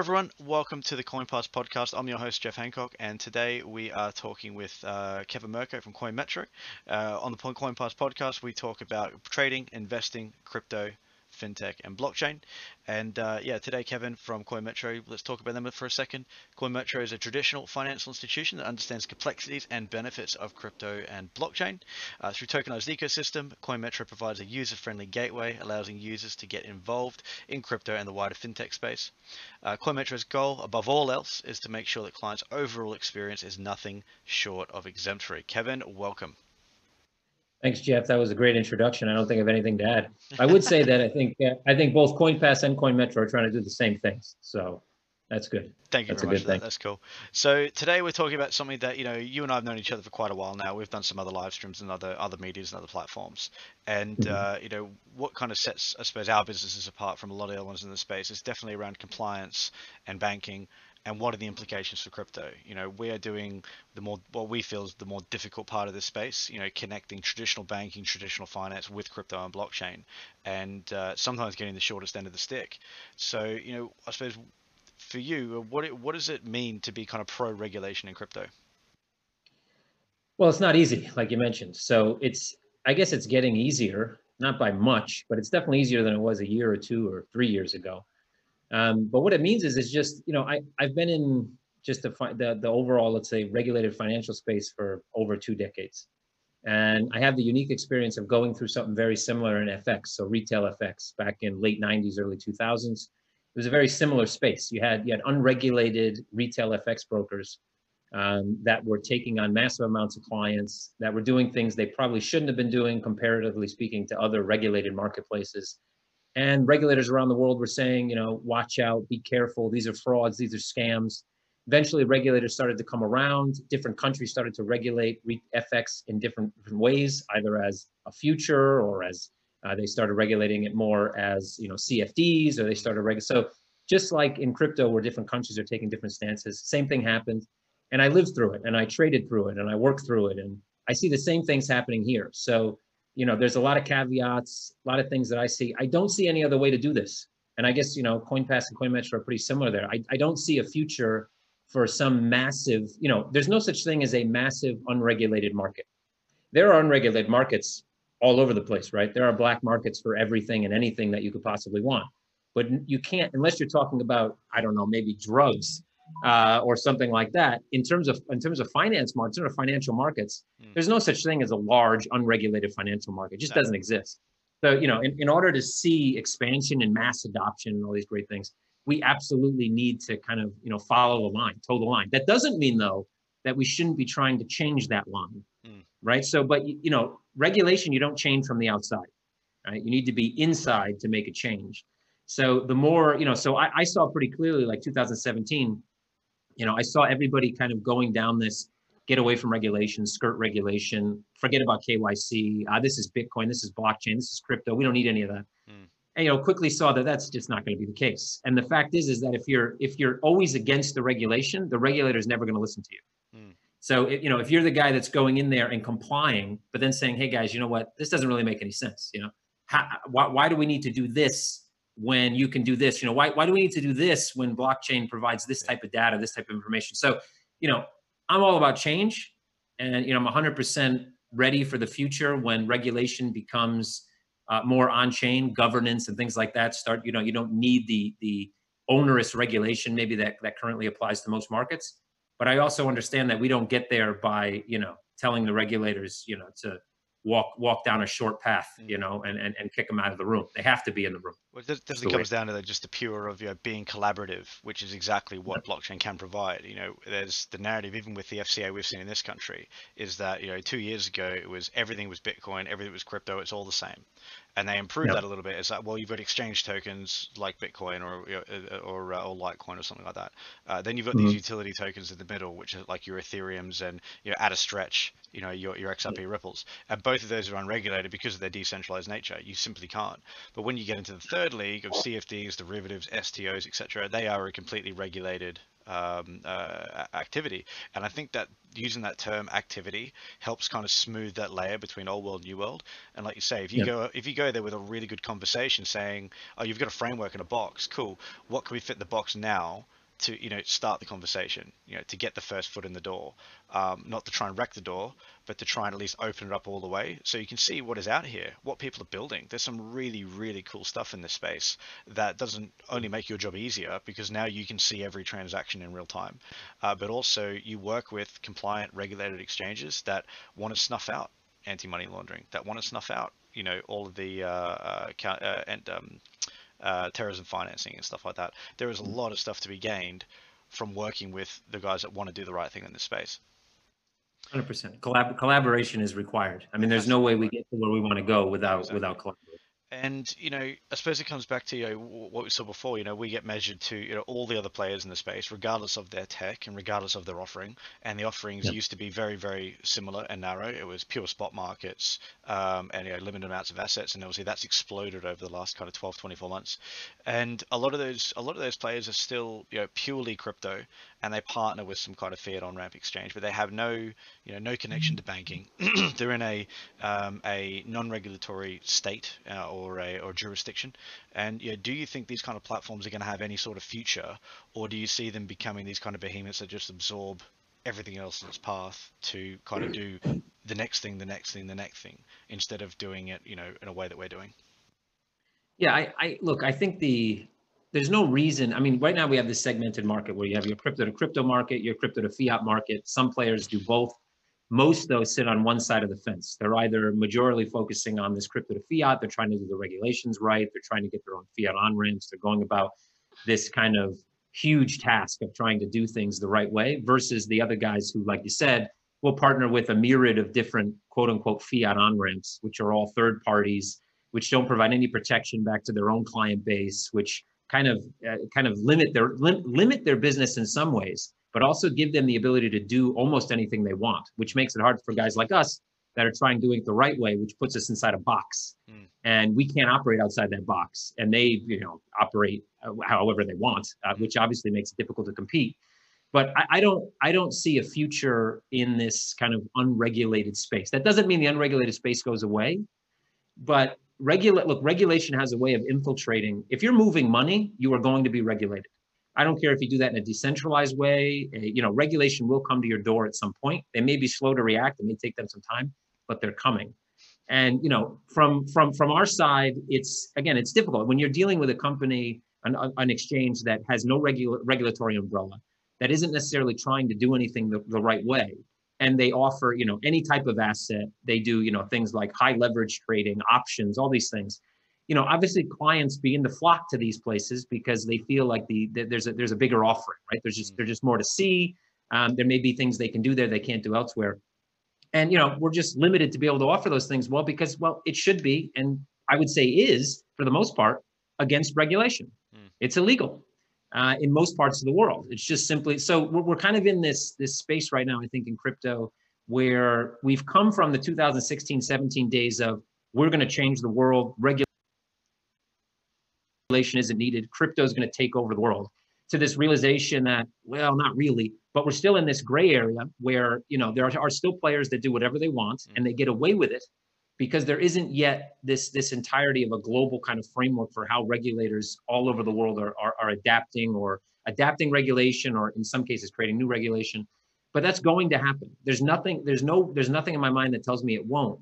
everyone. Welcome to the CoinPass podcast. I'm your host, Jeff Hancock, and today we are talking with uh, Kevin Murcko from CoinMetro. Uh, on the CoinPass podcast, we talk about trading, investing, crypto, fintech, and blockchain. And uh, yeah, today, Kevin from CoinMetro, let's talk about them for a second. CoinMetro is a traditional financial institution that understands complexities and benefits of crypto and blockchain. Uh, through tokenized ecosystem, CoinMetro provides a user-friendly gateway, allowing users to get involved in crypto and the wider fintech space. Uh, CoinMetro's goal, above all else, is to make sure that clients' overall experience is nothing short of exemplary. Kevin, welcome. Thanks, Jeff. That was a great introduction. I don't think I have anything to add. I would say that I think uh, I think both CoinPass and CoinMetro are trying to do the same things. So that's good. Thank you that's very much. That. That's cool. So today we're talking about something that you know you and I have known each other for quite a while now. We've done some other live streams and other other medias and other platforms, and mm-hmm. uh, you know what kind of sets I suppose our businesses apart from a lot of other ones in the space is definitely around compliance and banking and what are the implications for crypto? You know, we are doing the more what we feel is the more difficult part of this space. You know, connecting traditional banking, traditional finance with crypto and blockchain, and uh, sometimes getting the shortest end of the stick. So, you know, I suppose for you, what what does it mean to be kind of pro regulation in crypto? Well, it's not easy, like you mentioned. So it's I guess it's getting easier, not by much, but it's definitely easier than it was a year or two or three years ago. Um, but what it means is, it's just you know, I I've been in just the, the the overall, let's say, regulated financial space for over two decades, and I have the unique experience of going through something very similar in FX, so retail FX back in late '90s, early 2000s. It was a very similar space. You had you had unregulated retail FX brokers um, that were taking on massive amounts of clients that were doing things they probably shouldn't have been doing, comparatively speaking, to other regulated marketplaces and regulators around the world were saying, you know, watch out, be careful. These are frauds. These are scams. Eventually, regulators started to come around. Different countries started to regulate FX in different, different ways, either as a future or as uh, they started regulating it more as you know CFDs, or they started reg. So just like in crypto, where different countries are taking different stances, same thing happened. And I lived through it, and I traded through it, and I worked through it, and I see the same things happening here. So you know, there's a lot of caveats, a lot of things that I see. I don't see any other way to do this. And I guess, you know, CoinPass and CoinMetro are pretty similar there. I, I don't see a future for some massive, you know, there's no such thing as a massive unregulated market. There are unregulated markets all over the place, right? There are black markets for everything and anything that you could possibly want. But you can't, unless you're talking about, I don't know, maybe drugs uh, or something like that. In terms of in terms of finance markets or financial markets, mm. there's no such thing as a large unregulated financial market. It just no. doesn't exist. So you know, in, in order to see expansion and mass adoption and all these great things, we absolutely need to kind of you know follow the line, toe the line. That doesn't mean though that we shouldn't be trying to change that line, mm. right? So, but you know, regulation you don't change from the outside, right? You need to be inside to make a change. So the more you know, so I, I saw pretty clearly like 2017 you know, I saw everybody kind of going down this get away from regulation, skirt regulation, forget about KYC. Uh, this is Bitcoin, this is blockchain, this is crypto. We don't need any of that. Mm. And you know, quickly saw that that's just not going to be the case. And the fact is, is that if you're if you're always against the regulation, the regulator is never going to listen to you. Mm. So if, you know, if you're the guy that's going in there and complying, but then saying, "Hey guys, you know what? This doesn't really make any sense." You know, How, why, why do we need to do this when you can do this? You know, why, why do we need to do this when blockchain provides this type of data, this type of information? So, you know, I'm all about change and, you know, I'm 100% ready for the future when regulation becomes uh, more on-chain governance and things like that start, you know, you don't need the, the onerous regulation maybe that, that currently applies to most markets. But I also understand that we don't get there by, you know, telling the regulators, you know, to walk walk down a short path, you mm. know, and, and, and kick them out of the room. They have to be in the room. Well, it definitely comes way. down to the, just the pure of you know, being collaborative, which is exactly what yep. blockchain can provide. You know, there's the narrative, even with the FCA we've seen in this country, is that you know two years ago it was everything was Bitcoin, everything was crypto, it's all the same and they improved yep. that a little bit. It's like, well, you've got exchange tokens like Bitcoin or or, uh, or Litecoin or something like that. Uh, then you've got mm-hmm. these utility tokens in the middle, which are like your Ethereums and you know, at a stretch, you know, your your XRP Ripples, and both of those are unregulated because of their decentralized nature. You simply can't. But when you get into the third league of CFDs, derivatives, STOs, etc., they are a completely regulated um, uh, activity. And I think that using that term activity helps kind of smooth that layer between old world, new world. And like you say, if you yep. go if you go there with a really good conversation saying, oh, you've got a framework in a box. Cool. What can we fit in the box now to you know start the conversation you know to get the first foot in the door um, not to try and wreck the door but to try and at least open it up all the way so you can see what is out here what people are building there's some really really cool stuff in this space that doesn't only make your job easier because now you can see every transaction in real time uh, but also you work with compliant regulated exchanges that want to snuff out anti-money laundering that want to snuff out you know all of the uh, uh, uh and um, uh, terrorism financing and stuff like that. There is a lot of stuff to be gained from working with the guys that want to do the right thing in this space. 100%. Collab- collaboration is required. I mean, there's no way we get to where we want to go without exactly. without collaboration and you know, I suppose it comes back to you know, what we saw before. You know, we get measured to you know all the other players in the space, regardless of their tech and regardless of their offering. And the offerings yep. used to be very, very similar and narrow. It was pure spot markets um, and you know, limited amounts of assets. And obviously, that's exploded over the last kind of 12, 24 months. And a lot of those, a lot of those players are still you know purely crypto, and they partner with some kind of fiat on ramp exchange, but they have no you know no connection to banking. They're in a um, a non-regulatory state uh, or a or jurisdiction. And you know, do you think these kind of platforms are going to have any sort of future, or do you see them becoming these kind of behemoths that just absorb everything else in its path to kind of do the next thing, the next thing, the next thing, instead of doing it, you know, in a way that we're doing? Yeah, I, I look. I think the there's no reason. I mean, right now we have this segmented market where you have your crypto to crypto market, your crypto to fiat market. Some players do both. Most though sit on one side of the fence. They're either majorly focusing on this crypto to fiat. They're trying to do the regulations right. They're trying to get their own fiat on ramps. They're going about this kind of huge task of trying to do things the right way versus the other guys who, like you said, will partner with a myriad of different quote unquote fiat on ramps, which are all third parties, which don't provide any protection back to their own client base, which kind of uh, kind of limit their lim- limit their business in some ways but also give them the ability to do almost anything they want, which makes it hard for guys like us that are trying doing it the right way, which puts us inside a box. Mm. And we can't operate outside that box. And they, you know, operate uh, however they want, uh, which obviously makes it difficult to compete. But I, I, don't, I don't see a future in this kind of unregulated space. That doesn't mean the unregulated space goes away, but regulate. Look, regulation has a way of infiltrating. If you're moving money, you are going to be regulated. I don't care if you do that in a decentralized way. Eh, you know, regulation will come to your door at some point. They may be slow to react. It may take them some time, but they're coming. And you know, from from from our side, it's again, it's difficult when you're dealing with a company, an, an exchange that has no regular regulatory umbrella, that isn't necessarily trying to do anything the, the right way, and they offer you know any type of asset. They do you know things like high leverage trading, options, all these things you know, obviously clients begin to flock to these places because they feel like the, the there's a there's a bigger offering, right? There's just there's just more to see. Um, there may be things they can do there they can't do elsewhere, and you know, we're just limited to be able to offer those things. Well, because well, it should be, and I would say is for the most part against regulation. Mm. It's illegal uh, in most parts of the world. It's just simply so we're, we're kind of in this this space right now. I think in crypto where we've come from the 2016-17 days of we're going to change the world. Regulation regulation isn't needed. Crypto is going to take over the world. To this realization that, well, not really, but we're still in this gray area where you know there are, are still players that do whatever they want and they get away with it because there isn't yet this this entirety of a global kind of framework for how regulators all over the world are, are, are adapting or adapting regulation or in some cases creating new regulation but that's going to happen there's nothing there's no there's nothing in my mind that tells me it won't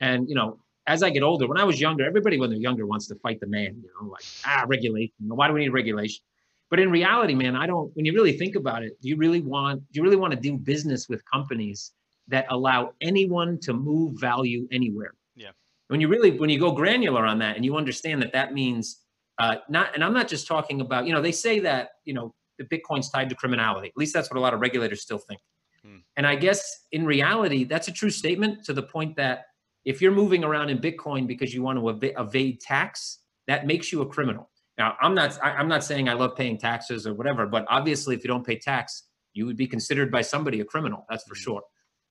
and you know as I get older, when I was younger, everybody when they're younger wants to fight the man, you know, like, ah, regulation. Why do we need regulation? But in reality, man, I don't, when you really think about it, do you really want, do you really want to do business with companies that allow anyone to move value anywhere? Yeah. When you really, when you go granular on that and you understand that that means uh, not, and I'm not just talking about, you know, they say that, you know, the Bitcoin's tied to criminality. At least that's what a lot of regulators still think. Hmm. And I guess in reality, that's a true statement to the point that if you're moving around in Bitcoin because you want to evade, evade tax, that makes you a criminal. Now, I'm not I, am not saying I love paying taxes or whatever, but obviously, if you don't pay tax, you would be considered by somebody a criminal. That's for mm-hmm. sure.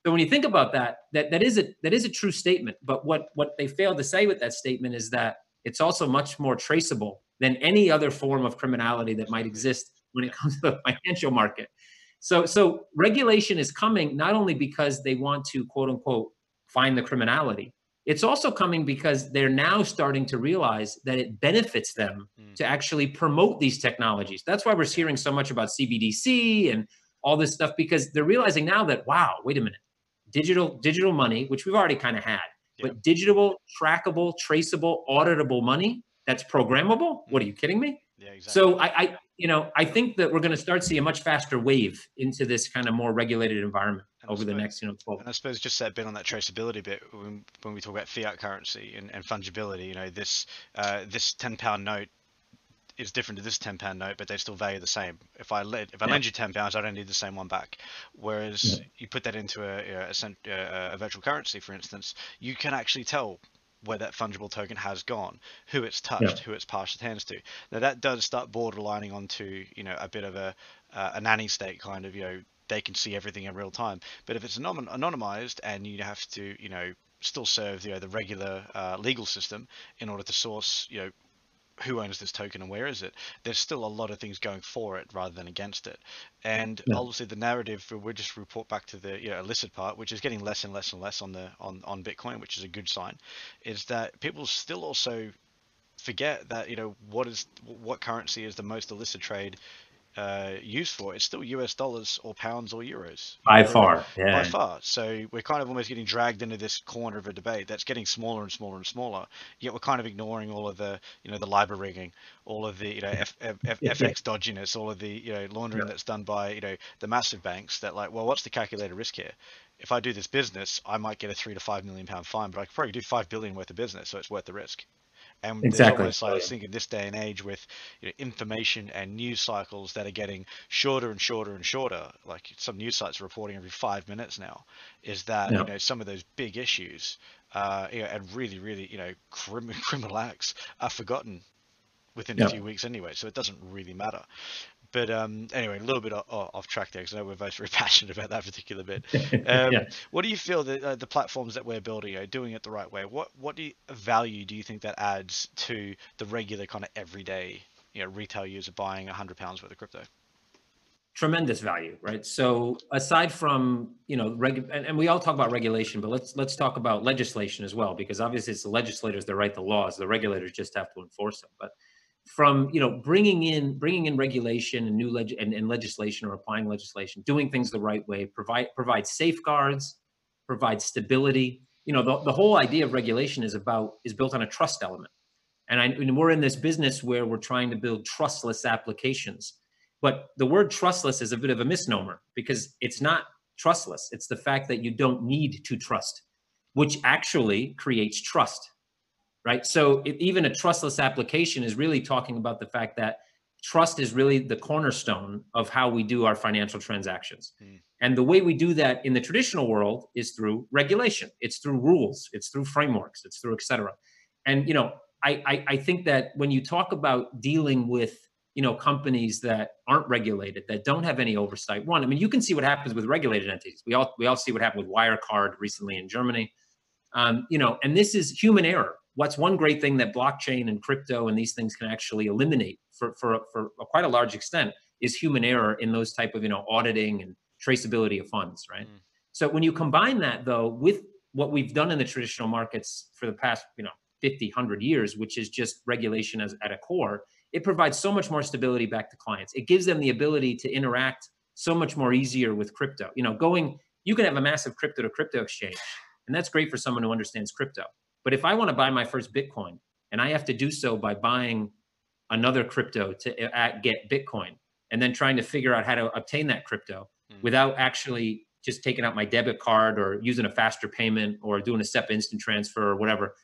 So when you think about that, that that is a that is a true statement. But what what they fail to say with that statement is that it's also much more traceable than any other form of criminality that might exist when it comes to the financial market. So so regulation is coming not only because they want to quote unquote find the criminality, It's also coming because they're now starting to realize that it benefits them mm. to actually promote these technologies. That's why we're hearing so much about CBDC and all this stuff because they're realizing now that wow, wait a minute, digital digital money, which we've already kind of had, yep. but digital, trackable, traceable, auditable money that's programmable. What are you kidding me? Yeah, exactly. So I, I, you know, I think that we're going to start see a much faster wave into this kind of more regulated environment and over suppose, the next, you know, 12. And I suppose just that bit on that traceability bit when, when we talk about fiat currency and, and fungibility, you know, this uh, this 10 pound note is different to this 10 pound note, but they still value the same. If I let, if I yeah. lend you 10 pounds, I don't need the same one back. Whereas yeah. you put that into a, a, a, a virtual currency, for instance, you can actually tell where that fungible token has gone, who it's touched, yeah. who it's passed its hands to. Now that does start borderlining onto you know a bit of a uh, a nanny state kind of you know they can see everything in real time. But if it's anon- anonymized and you have to you know still serve you know the regular uh, legal system in order to source you know who owns this token and where is it there's still a lot of things going for it rather than against it and yeah. obviously the narrative we just report back to the you know, illicit part which is getting less and less and less on the on on bitcoin which is a good sign is that people still also forget that you know what is what currency is the most illicit trade uh, used for, it's still US dollars or pounds or euros. By far, yeah. By far. So we're kind of almost getting dragged into this corner of a debate that's getting smaller and smaller and smaller. Yet we're kind of ignoring all of the, you know, the LIBOR rigging, all of the, you know, F, F, F, FX dodginess, all of the, you know, laundering yeah. that's done by, you know, the massive banks. That like, well, what's the calculated risk here? If I do this business, I might get a three to five million pound fine, but I could probably do five billion worth of business, so it's worth the risk. And exactly. almost like I think in this day and age with you know, information and news cycles that are getting shorter and shorter and shorter, like some news sites are reporting every five minutes now, is that yeah. you know some of those big issues uh, you know, and really, really you know crim- criminal acts are forgotten within yeah. a few weeks anyway, so it doesn't really matter. But um, anyway, a little bit off, off track there because I know we're both very passionate about that particular bit. Um, yeah. What do you feel that uh, the platforms that we're building are doing it the right way? What what do you, value do you think that adds to the regular kind of everyday you know retail user buying hundred pounds worth of crypto? Tremendous value, right? So aside from you know, reg- and, and we all talk about regulation, but let's let's talk about legislation as well because obviously it's the legislators that write the laws. The regulators just have to enforce them, but from you know bringing in bringing in regulation and new leg- and, and legislation or applying legislation doing things the right way provide provide safeguards provide stability. You know the, the whole idea of regulation is about is built on a trust element. And, I, and we're in this business where we're trying to build trustless applications. But the word trustless is a bit of a misnomer because it's not trustless. It's the fact that you don't need to trust which actually creates trust right? So it, even a trustless application is really talking about the fact that trust is really the cornerstone of how we do our financial transactions. Mm. And the way we do that in the traditional world is through regulation. It's through rules. It's through frameworks. It's through et cetera. And you know, I, I, I think that when you talk about dealing with you know companies that aren't regulated that don't have any oversight one i mean you can see what happens with regulated entities we all we all see what happened with wirecard recently in germany um, you know and this is human error what's one great thing that blockchain and crypto and these things can actually eliminate for, for, for quite a large extent is human error in those type of you know auditing and traceability of funds right? Mm. so when you combine that though with what we've done in the traditional markets for the past you know 50 100 years which is just regulation as at a core it provides so much more stability back to clients. It gives them the ability to interact so much more easier with crypto. You know going you can have a massive crypto to crypto exchange and that's great for someone who understands crypto but if I want to buy my first Bitcoin and I have to do so by buying another crypto to uh, get Bitcoin and then trying to figure out how to obtain that crypto mm. without actually just taking out my debit card or using a faster payment or doing a SEPA instant transfer or whatever.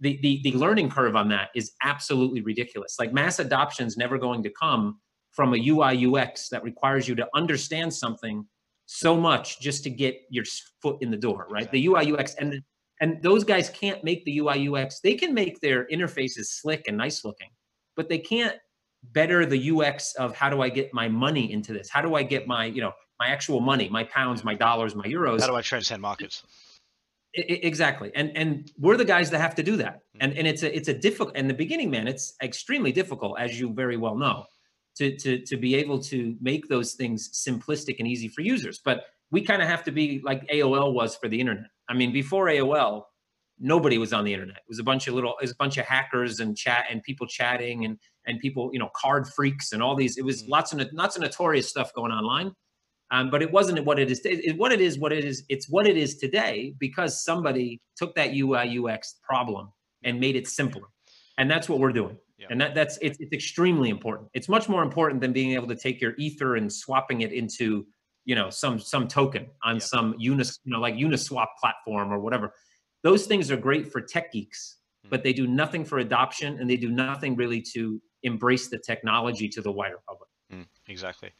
The, the, the learning curve on that is absolutely ridiculous. Like mass adoption is never going to come from a UI UX that requires you to understand something so much just to get your foot in the door, right? Exactly. The UI UX and and those guys can't make the UI UX. They can make their interfaces slick and nice looking, but they can't better the UX of how do I get my money into this? How do I get my, you know, my actual money, my pounds, my dollars, my euros? How do I transcend markets? exactly. And and we're the guys that have to do that. Mm-hmm. And and it's a it's a difficult in the beginning, man, it's extremely difficult, as you very well know, to to to be able to make those things simplistic and easy for users. But we kind of have to be like AOL was for the internet I mean, before AOL, nobody was on the internet. It was a bunch of little, it was a bunch of hackers and chat and people chatting and and people, you know, card freaks and all these. It was mm. lots of lots of notorious stuff going online. Um, but it wasn't what it is. It, what it is, what it is. It's what it is today because somebody took that UI UX problem and made it simpler, and that's what we're doing. Yeah. And that that's it's, it's extremely important. It's much more important than being able to take your ether and swapping it into you know some some token on yeah. some unis you know like Uniswap platform or whatever. Those things are great for tech geeks, mm. but they do nothing for adoption and they do nothing really to embrace the technology to the wider public. Mm, exactly.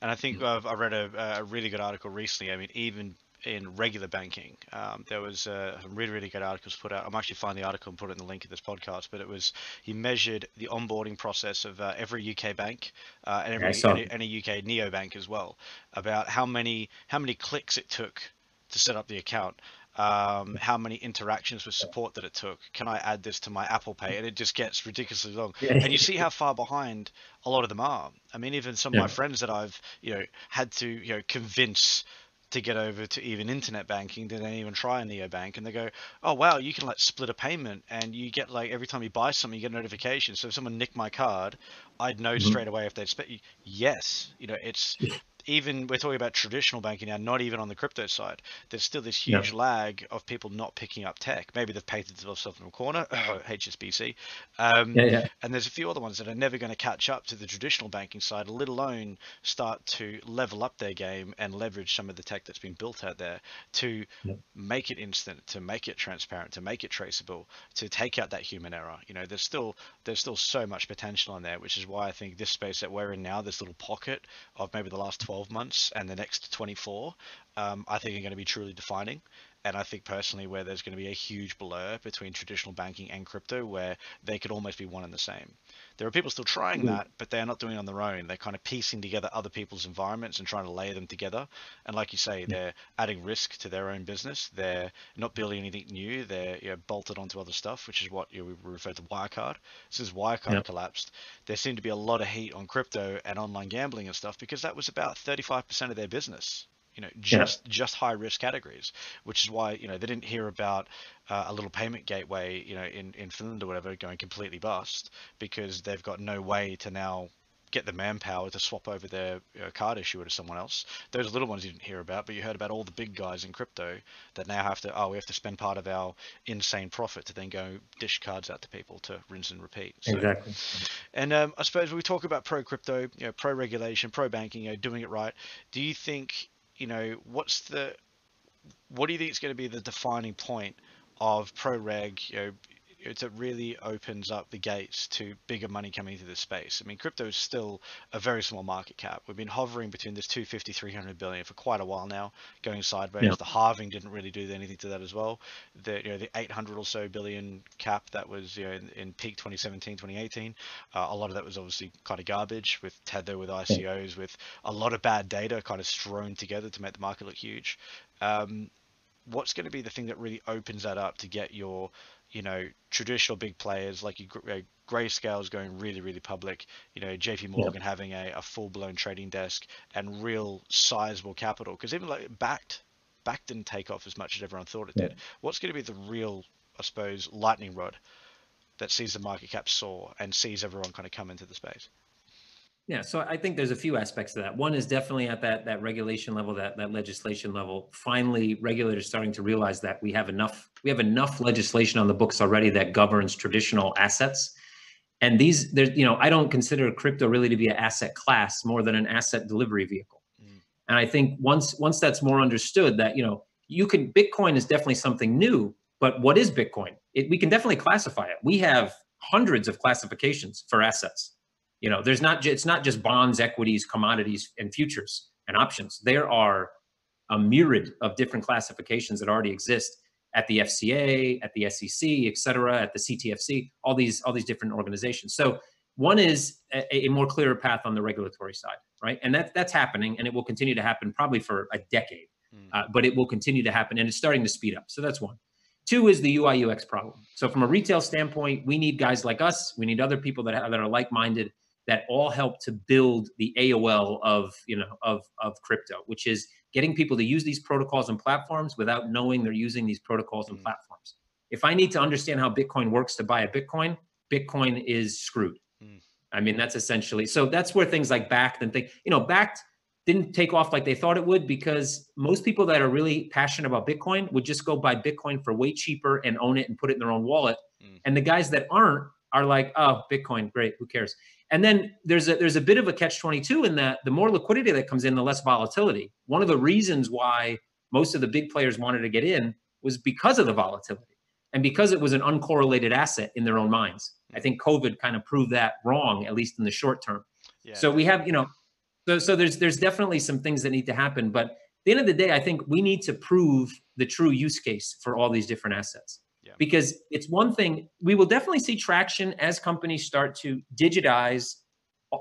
And I think I've, I read a, a, really good article recently. I mean, even in regular banking, um, there was uh, some really, really good articles put out. I'm actually finding the article and put it in the link of this podcast. But it was he measured the onboarding process of uh, every UK bank uh, and every yeah, any, any UK neo bank as well, about how many how many clicks it took to set up the account um, how many interactions with support that it took. Can I add this to my Apple Pay? And it just gets ridiculously long. And you see how far behind a lot of them are. I mean, even some of my friends that I've you know had to you know convince to get over to even internet banking did they even try a neobank and they go oh wow you can like split a payment and you get like every time you buy something you get a notification so if someone nicked my card i'd know mm-hmm. straight away if they'd spent yes you know it's even we're talking about traditional banking now, not even on the crypto side. There's still this huge lag of people not picking up tech. Maybe they've painted themselves in a corner, HSBC. Um, yeah, yeah. And there's a few other ones that are never going to catch up to the traditional banking side, let alone start to level up their game and leverage some of the tech that's been built out there to yeah. make it instant, to make it transparent, to make it traceable, to take out that human error. You know, there's still there's still so much potential in there, which is why I think this space that we're in now, this little pocket of maybe the last 12 12 months and the next 24, um, I think are going to be truly defining. And I think personally, where there's going to be a huge blur between traditional banking and crypto, where they could almost be one and the same. There are people still trying mm-hmm. that, but they're not doing it on their own. They're kind of piecing together other people's environments and trying to layer them together. And like you say, they're adding risk to their own business. They're not building anything new. They're you know, bolted onto other stuff, which is what you know, we refer to Wirecard. Since Wirecard yep. collapsed, there seemed to be a lot of heat on crypto and online gambling and stuff because that was about 35% of their business you know just yeah. just high risk categories which is why you know they didn't hear about uh, a little payment gateway you know in in finland or whatever going completely bust because they've got no way to now get the manpower to swap over their you know, card issuer to someone else. Those little ones you didn't hear about, but you heard about all the big guys in crypto that now have to, oh, we have to spend part of our insane profit to then go dish cards out to people to rinse and repeat. So, exactly. And um, I suppose when we talk about pro crypto, you know, pro regulation, pro banking, you know, doing it right, do you think you know, what's the what do you think is going to be the defining point of pro reg? You know, it really opens up the gates to bigger money coming into this space. I mean, crypto is still a very small market cap. We've been hovering between this 250, 300 billion for quite a while now, going sideways. The halving didn't really do anything to that as well. The you know the 800 or so billion cap that was you know in, in peak 2017, 2018, uh, a lot of that was obviously kind of garbage with tether, with ICOs, with a lot of bad data kind of strewn together to make the market look huge. Um, what's going to be the thing that really opens that up to get your you know, traditional big players like you, uh, Grayscale is going really, really public. You know, JP Morgan yeah. having a, a full blown trading desk and real sizable capital. Because even like backed, Bakkt didn't take off as much as everyone thought it yeah. did. What's going to be the real, I suppose, lightning rod that sees the market cap soar and sees everyone kind of come into the space? Yeah, so I think there's a few aspects to that. One is definitely at that that regulation level, that that legislation level. Finally, regulators starting to realize that we have enough we have enough legislation on the books already that governs traditional assets. And these, there's you know, I don't consider crypto really to be an asset class more than an asset delivery vehicle. Mm. And I think once once that's more understood, that you know, you can Bitcoin is definitely something new. But what is Bitcoin? It, we can definitely classify it. We have hundreds of classifications for assets you know, there's not it's not just bonds, equities, commodities, and futures and options. There are a myriad of different classifications that already exist at the FCA, at the SEC, et cetera, at the CTFC, all these all these different organizations. So one is a, a more clearer path on the regulatory side, right? And that that's happening, and it will continue to happen probably for a decade. Mm. Uh, but it will continue to happen, and it's starting to speed up. So that's one. Two is the UI UX problem. So from a retail standpoint, we need guys like us. We need other people that, that are like-minded that all help to build the AOL of you know of of crypto, which is getting people to use these protocols and platforms without knowing they're using these protocols and mm. platforms. if I need to understand how Bitcoin works to buy a Bitcoin, Bitcoin is screwed. Mm. I mean, that's essentially so that's where things like Bakkt and things, you know, Bakkt didn't take off like they thought it would because most people that are really passionate about Bitcoin would just go buy Bitcoin for way cheaper and own it and put it in their own wallet. Mm. And the guys that aren't are like, oh, Bitcoin, great, who cares? And then there's a there's a bit of a catch 22 in that the more liquidity that comes in, the less volatility. One of the reasons why most of the big players wanted to get in was because of the volatility and because it was an uncorrelated asset in their own minds. I think COVID kind of proved that wrong, at least in the short term. Yeah. So we have, you know, so so there's there's definitely some things that need to happen, but at the end of the day, I think we need to prove the true use case for all these different assets. Yeah. Because it's one thing we will definitely see traction as companies start to digitize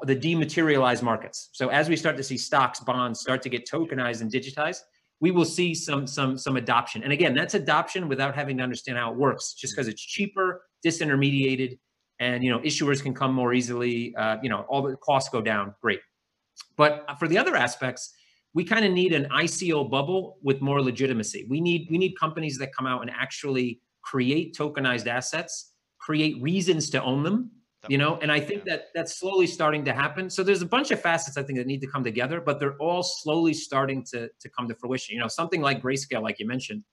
the dematerialized markets. So as we start to see stocks, bonds start to get tokenized and digitized, we will see some some some adoption. And again, that's adoption without having to understand how it works, just because it's cheaper, disintermediated, and you know issuers can come more easily. Uh, you know, all the costs go down. Great. But for the other aspects, we kind of need an ICO bubble with more legitimacy. We need we need companies that come out and actually create tokenized assets, create reasons to own them, you know? And i think yeah. that that's slowly starting to happen. So there's a bunch of facets i think that need to come together but they're all slowly starting to to come to fruition. You know something like grayscale like you mentioned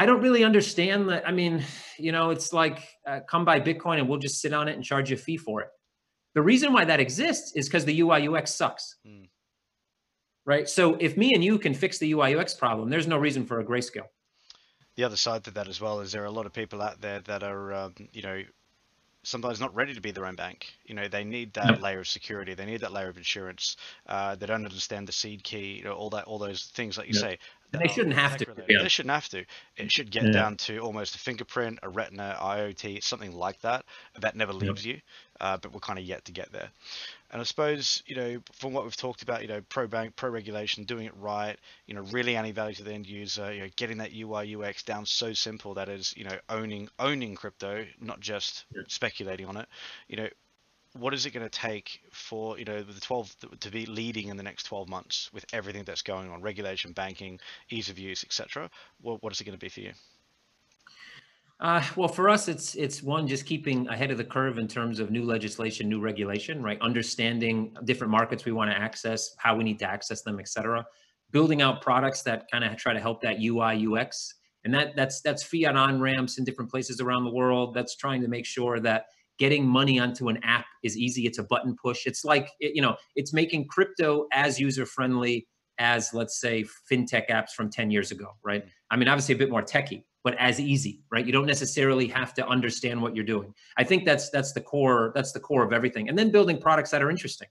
i don't really understand that. I mean you know it's like uh, come buy bitcoin and we'll just sit on it and charge you a fee for it. The reason why that exists is because the ui ux sucks. Mm. right? So if me and you can fix the ui ux problem there's no reason for a grayscale the other side to that as well is there are a lot of people out there that are um, you know sometimes not ready to be their own bank. You know, they need that yep. layer of security. They need that layer of insurance. Uh, they don't understand the seed key. You know, all that, all those things like you yep. say. And they shouldn't have to. Yeah. They shouldn't have to. It should get yeah. down to almost a fingerprint, a retina, IoT, something like that. That never leaves yep. you. Uh, but we're kind of yet to get there. And I suppose, you know, from what we've talked about, you know, pro bank, pro regulation, doing it right, you know, really adding value to the end user, you know, getting that UI UX down so simple that is, you know, owning owning crypto, not just yeah. speculating on it. You know, what is it going to take for you know the 12 to be leading in the next 12 months with everything that's going on, regulation, banking, ease of use, etc. What, what is it going to be for you? Uh, well, for us, it's it's one just keeping ahead of the curve in terms of new legislation, new regulation, right? Understanding different markets we want to access, how we need to access them, et cetera. Building out products that kind of try to help that UI UX, and that that's that's fiat on ramps in different places around the world. That's trying to make sure that getting money onto an app is easy. It's a button push. It's like you know, it's making crypto as user friendly as let's say fintech apps from 10 years ago, right? I mean, obviously a bit more techy, but as easy, right? You don't necessarily have to understand what you're doing. I think that's that's the core that's the core of everything. And then building products that are interesting.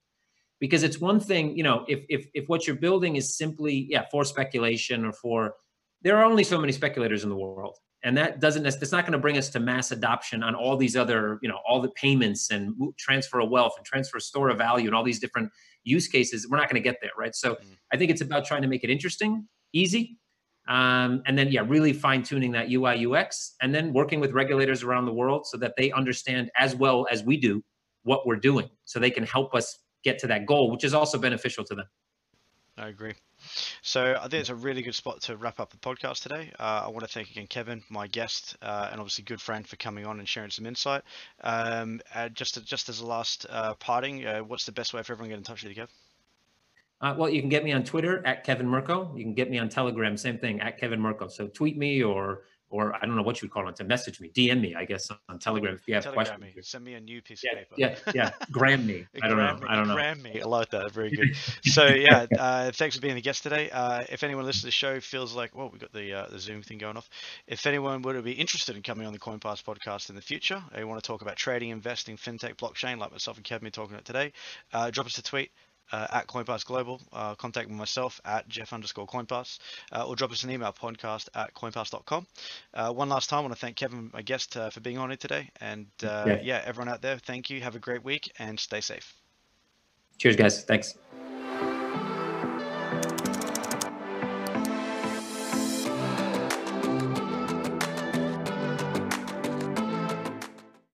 Because it's one thing, you know, if if if what you're building is simply yeah, for speculation or for there are only so many speculators in the world. And that doesn't that's not going to bring us to mass adoption on all these other, you know, all the payments and transfer of wealth and transfer store of value and all these different use cases. We're not going to get there, right? So mm. I think it's about trying to make it interesting, easy, um, and then, yeah, really fine tuning that UI UX and then working with regulators around the world so that they understand as well as we do what we're doing so they can help us get to that goal, which is also beneficial to them. I agree. So I think it's a really good spot to wrap up the podcast today. Uh, I want to thank again Kevin, my guest, uh, and obviously good friend for coming on and sharing some insight. Um, just just as a last uh, parting, uh, what's the best way for everyone to get in touch with you, Kev? Uh, well, you can get me on Twitter at Kevin Murcko. You can get me on Telegram, same thing at Kevin Murcko. So tweet me or or I don't know what you would call it to message me, DM me, I guess on Telegram if you have Telegram questions. Me. Send me a new piece yeah, of paper. Yeah, yeah, gram me. I don't know. Me, I don't know. Gram me. I like that. Very good. so yeah, uh, thanks for being the guest today. Uh, if anyone listening to the show feels like, well, we've got the uh, the Zoom thing going off. If anyone would be interested in coming on the CoinPass podcast in the future, they want to talk about trading, investing, fintech, blockchain, like myself and Kevin talking about today, uh, drop us a tweet uh, at CoinPass Global. Uh, contact myself at Jeff underscore CoinPass uh, or drop us an email podcast at CoinPass.com. Uh, one last time, I want to thank Kevin, my guest, uh, for being on here today. And uh, yeah. yeah, everyone out there, thank you. Have a great week and stay safe. Cheers, guys. Thanks.